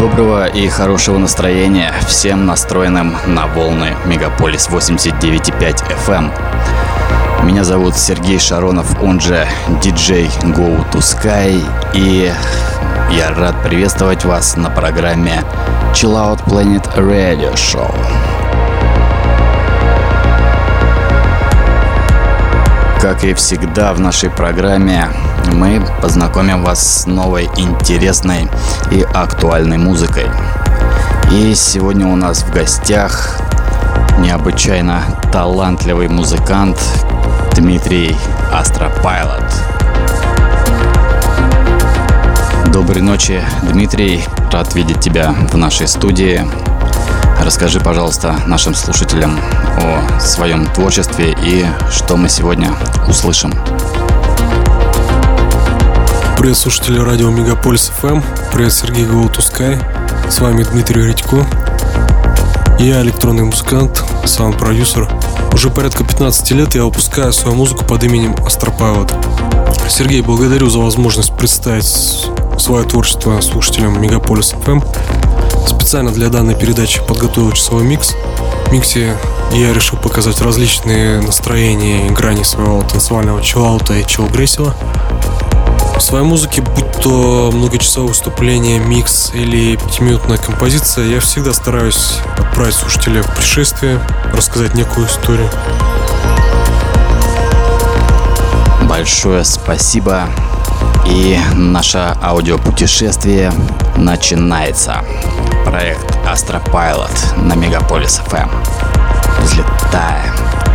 Доброго и хорошего настроения всем настроенным на волны Мегаполис 89.5 FM. Эм. Меня зовут Сергей Шаронов, он же DJ Go to Sky, и я рад приветствовать вас на программе Chill Out Planet Radio Show. Как и всегда в нашей программе, мы познакомим вас с новой интересной и актуальной музыкой. И сегодня у нас в гостях необычайно талантливый музыкант Дмитрий Астропайлот. Доброй ночи, Дмитрий. Рад видеть тебя в нашей студии. Расскажи, пожалуйста, нашим слушателям о своем творчестве и что мы сегодня услышим. Привет, слушатели радио Мегаполис ФМ. Привет, Сергей Голотускай. С вами Дмитрий Редько. Я электронный музыкант, саунд-продюсер. Уже порядка 15 лет я выпускаю свою музыку под именем AstroPilot. Сергей, благодарю за возможность представить свое творчество слушателям Мегаполис ФМ. Специально для данной передачи подготовил часовой микс. В миксе я решил показать различные настроения и грани своего танцевального чиллаута и чиллгрессива. В своей музыке, будь то многочасовое выступление, микс или пятиминутная композиция, я всегда стараюсь отправить слушателя в пришествие, рассказать некую историю. Большое спасибо. И наше аудиопутешествие начинается. Проект Астропайлот на Мегаполис FM. Взлетаем.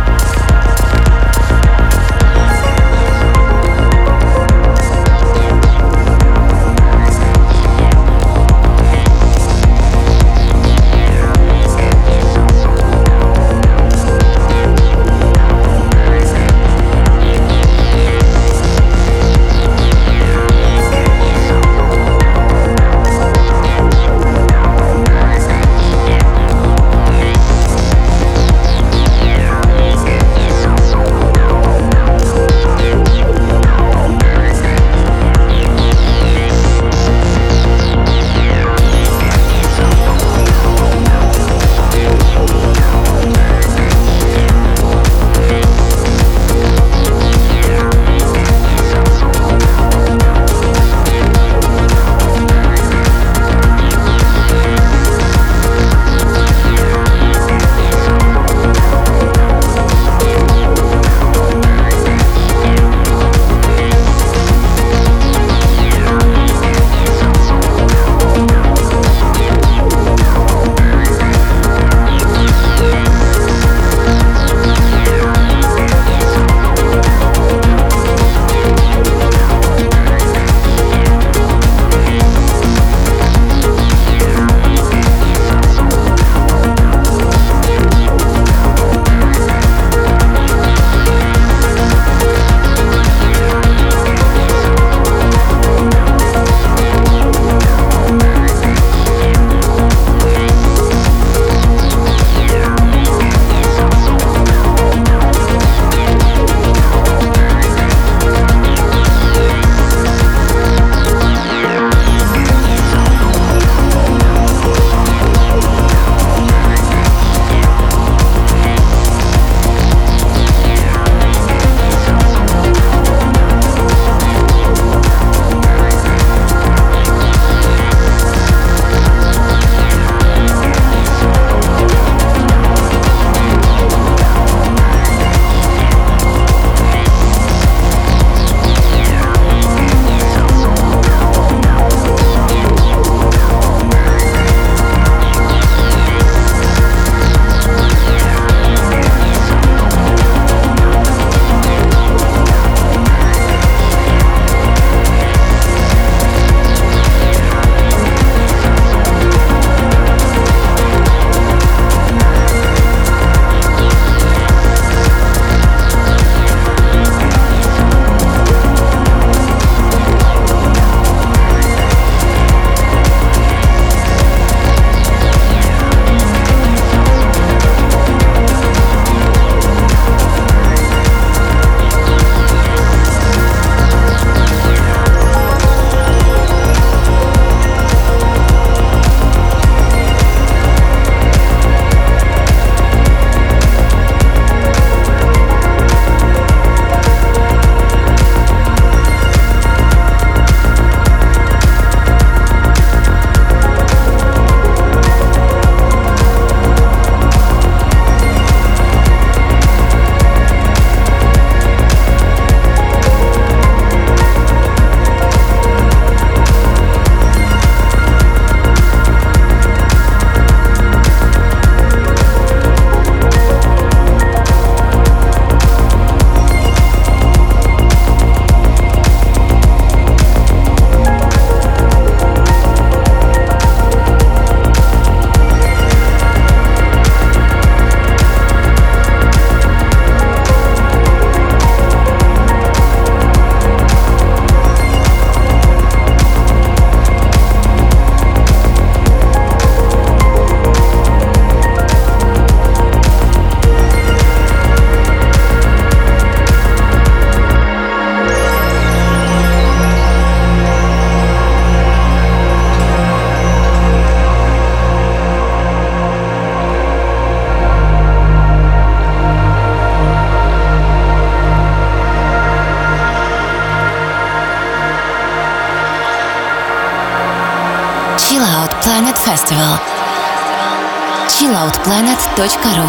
chilloutplanet.ru Flawless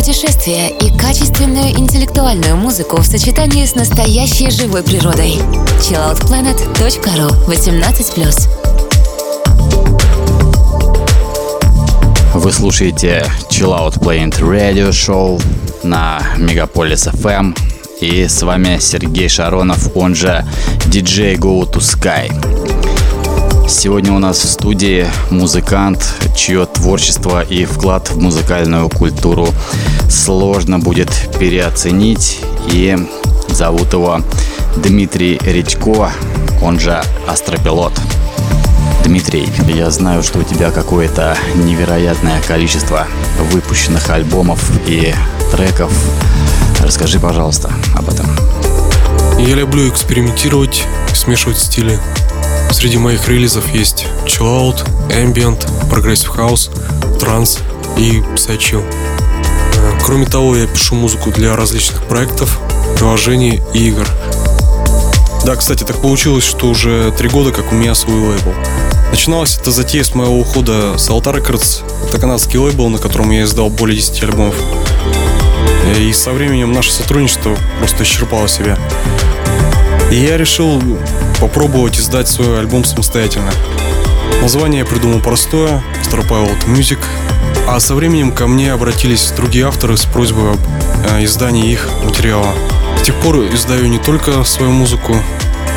путешествия и качественную интеллектуальную музыку в сочетании с настоящей живой природой. chilloutplanet.ru 18+. Вы слушаете Chill Out Planet Radio Show на Мегаполис FM. И с вами Сергей Шаронов, он же DJ Go to Sky. Сегодня у нас в студии музыкант, чье творчество и вклад в музыкальную культуру сложно будет переоценить. И зовут его Дмитрий Редько, он же Астропилот. Дмитрий, я знаю, что у тебя какое-то невероятное количество выпущенных альбомов и треков. Расскажи, пожалуйста, об этом. Я люблю экспериментировать, смешивать стили. Среди моих релизов есть Chill Out, Ambient, Progressive House, Trance и Psychill. Кроме того, я пишу музыку для различных проектов, приложений и игр. Да, кстати, так получилось, что уже три года, как у меня свой лейбл. Начиналось это затея с моего ухода с Altar Records. Это канадский лейбл, на котором я издал более 10 альбомов. И со временем наше сотрудничество просто исчерпало себя. И я решил попробовать издать свой альбом самостоятельно. Название я придумал простое – AstroPilot Music. А со временем ко мне обратились другие авторы с просьбой об э, издании их материала. С тех пор издаю не только свою музыку.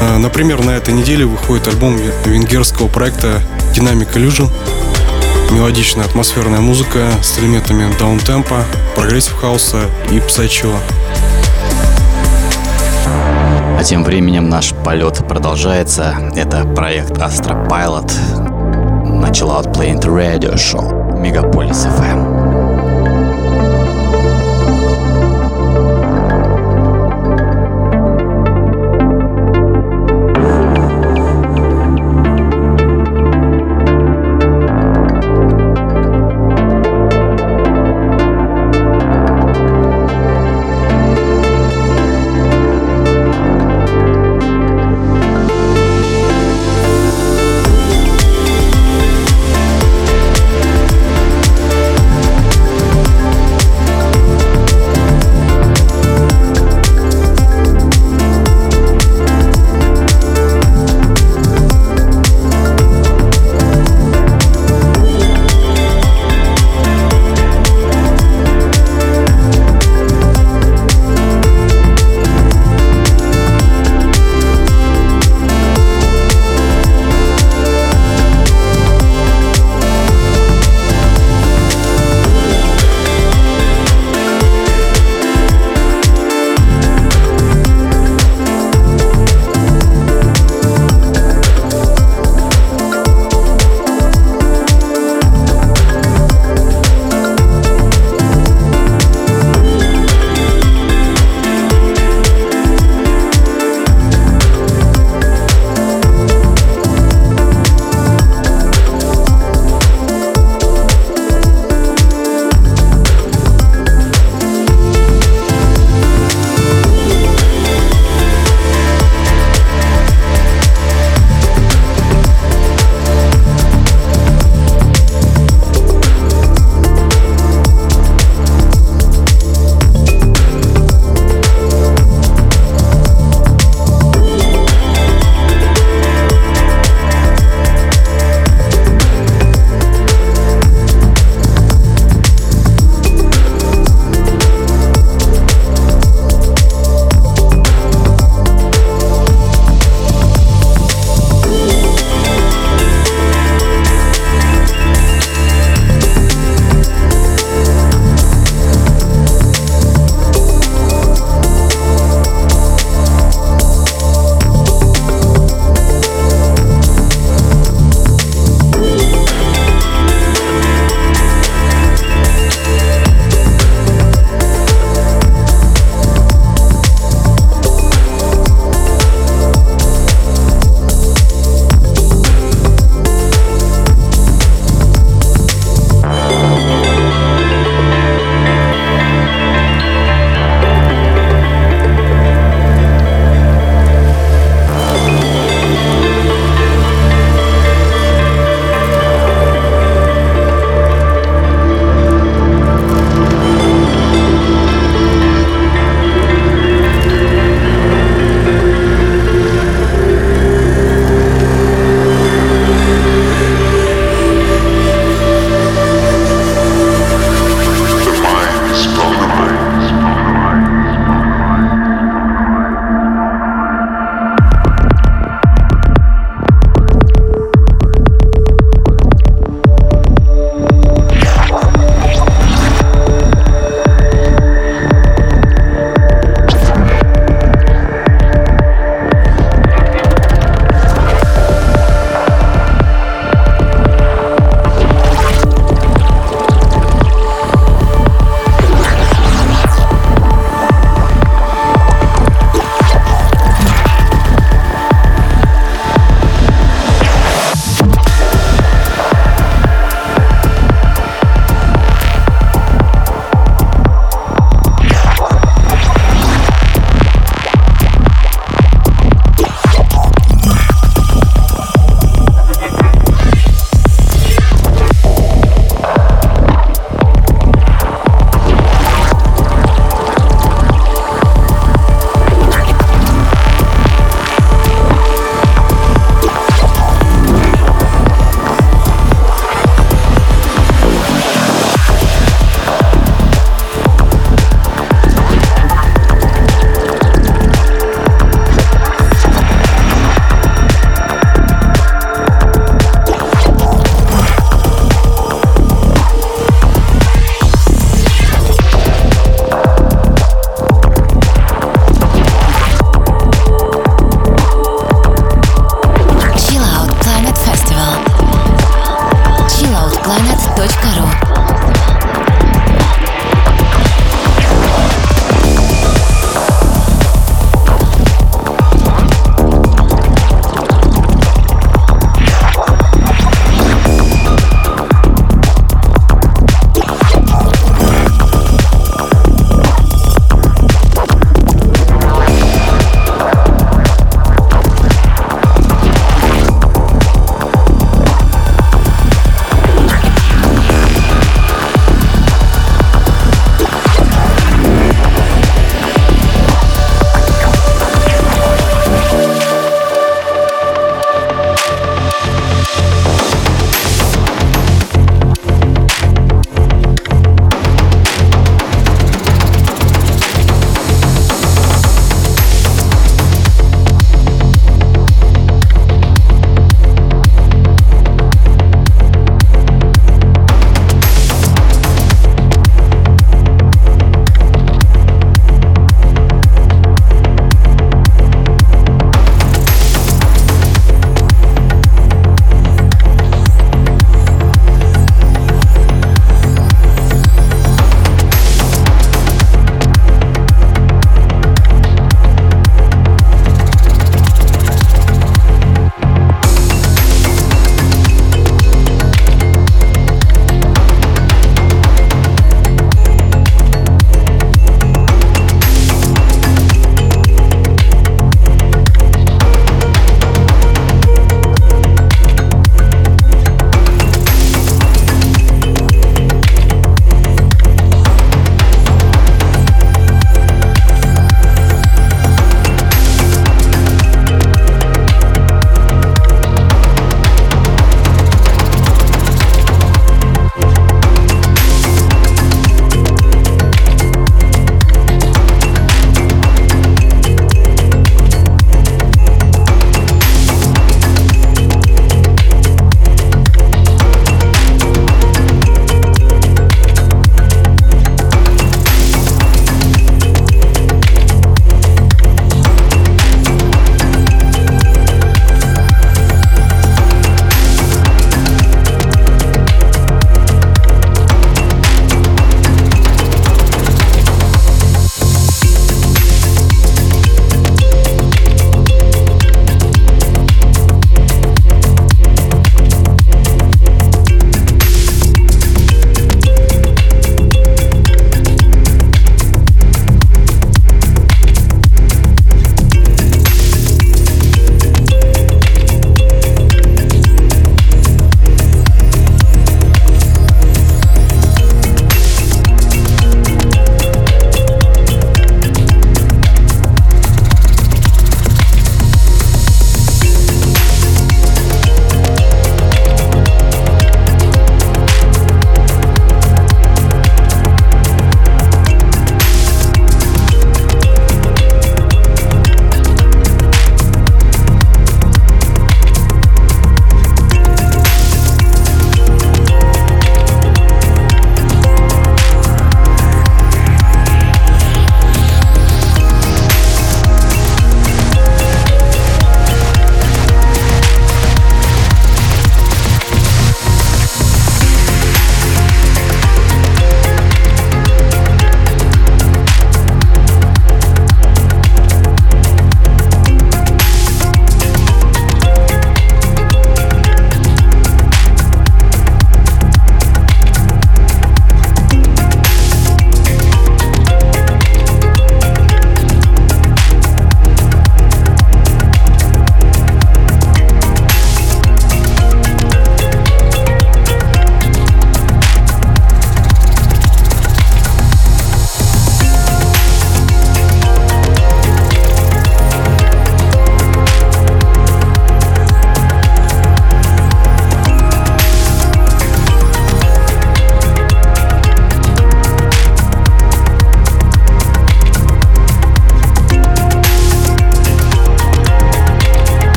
Э, например, на этой неделе выходит альбом венгерского проекта Dynamic Illusion – мелодичная атмосферная музыка с элементами даунтемпа, прогрессив хауса и псайчила. А тем временем наш полет продолжается. Это проект Astra Pilot. Начала от Planet Radio Show Мегаполис FM.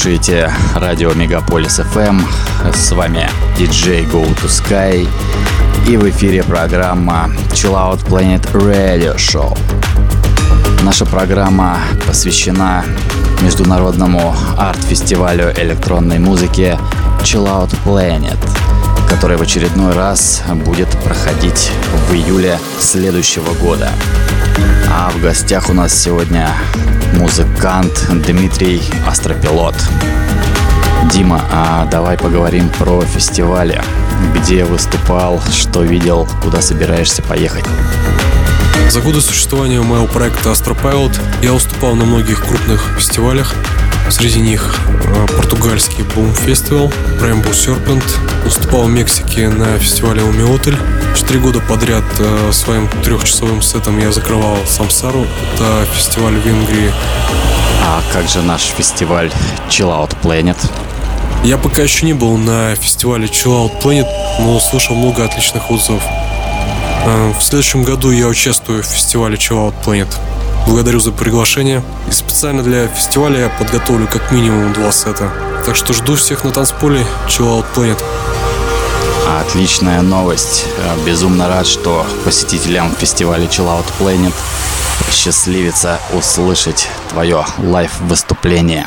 Слушаете радио Мегаполис FM. С вами диджей Go to Sky. И в эфире программа Chill Out Planet Radio Show. Наша программа посвящена международному арт-фестивалю электронной музыки Chill Out Planet, который в очередной раз будет проходить в июле следующего года. А в гостях у нас сегодня музыкант Дмитрий Астропилот. Дима, а давай поговорим про фестивали. Где выступал, что видел, куда собираешься поехать? За годы существования моего проекта Astropilot я выступал на многих крупных фестивалях. Среди них э, португальский Boom Festival, Rainbow Serpent. Выступал в Мексике на фестивале Умиотель. Четыре года подряд э, своим трехчасовым сетом я закрывал Самсару. Это фестиваль в Венгрии. А как же наш фестиваль Chill Out Planet? Я пока еще не был на фестивале Chill Out Planet, но слышал много отличных отзывов. Э, в следующем году я участвую в фестивале Chill Out Planet. Благодарю за приглашение. И специально для фестиваля я подготовлю как минимум два сета. Так что жду всех на танцполе Chill Out Planet. Отличная новость. Э, безумно рад, что посетителям фестиваля Chill Out Planet счастливится услышать твое лайв-выступление.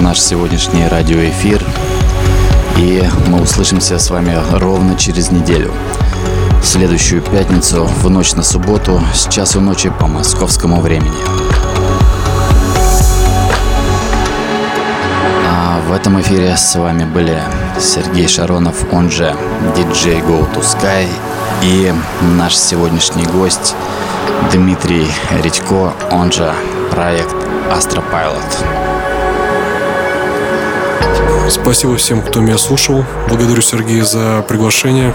Наш сегодняшний радиоэфир. И мы услышимся с вами ровно через неделю. В следующую пятницу, в ночь на субботу, с часу ночи по московскому времени. А в этом эфире с вами были Сергей Шаронов, он же DJ Go to Sky и наш сегодняшний гость Дмитрий Редько, он же проект Astropilot. Спасибо всем, кто меня слушал. Благодарю Сергея за приглашение.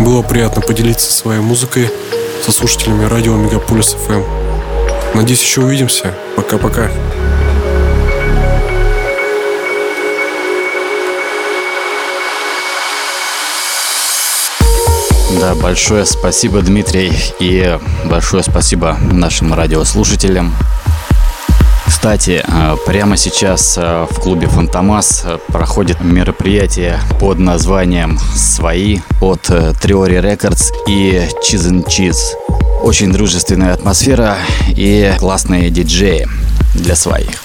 Было приятно поделиться своей музыкой со слушателями радио Мегаполис FM. Надеюсь, еще увидимся. Пока-пока. Да, большое спасибо, Дмитрий, и большое спасибо нашим радиослушателям. Кстати, э, прямо сейчас э, в клубе Фантомас э, проходит мероприятие под названием «Свои» от Триори Рекордс и Cheese and Cheese. Очень дружественная атмосфера и классные диджеи для своих.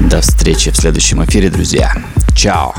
До встречи в следующем эфире, друзья. Чао.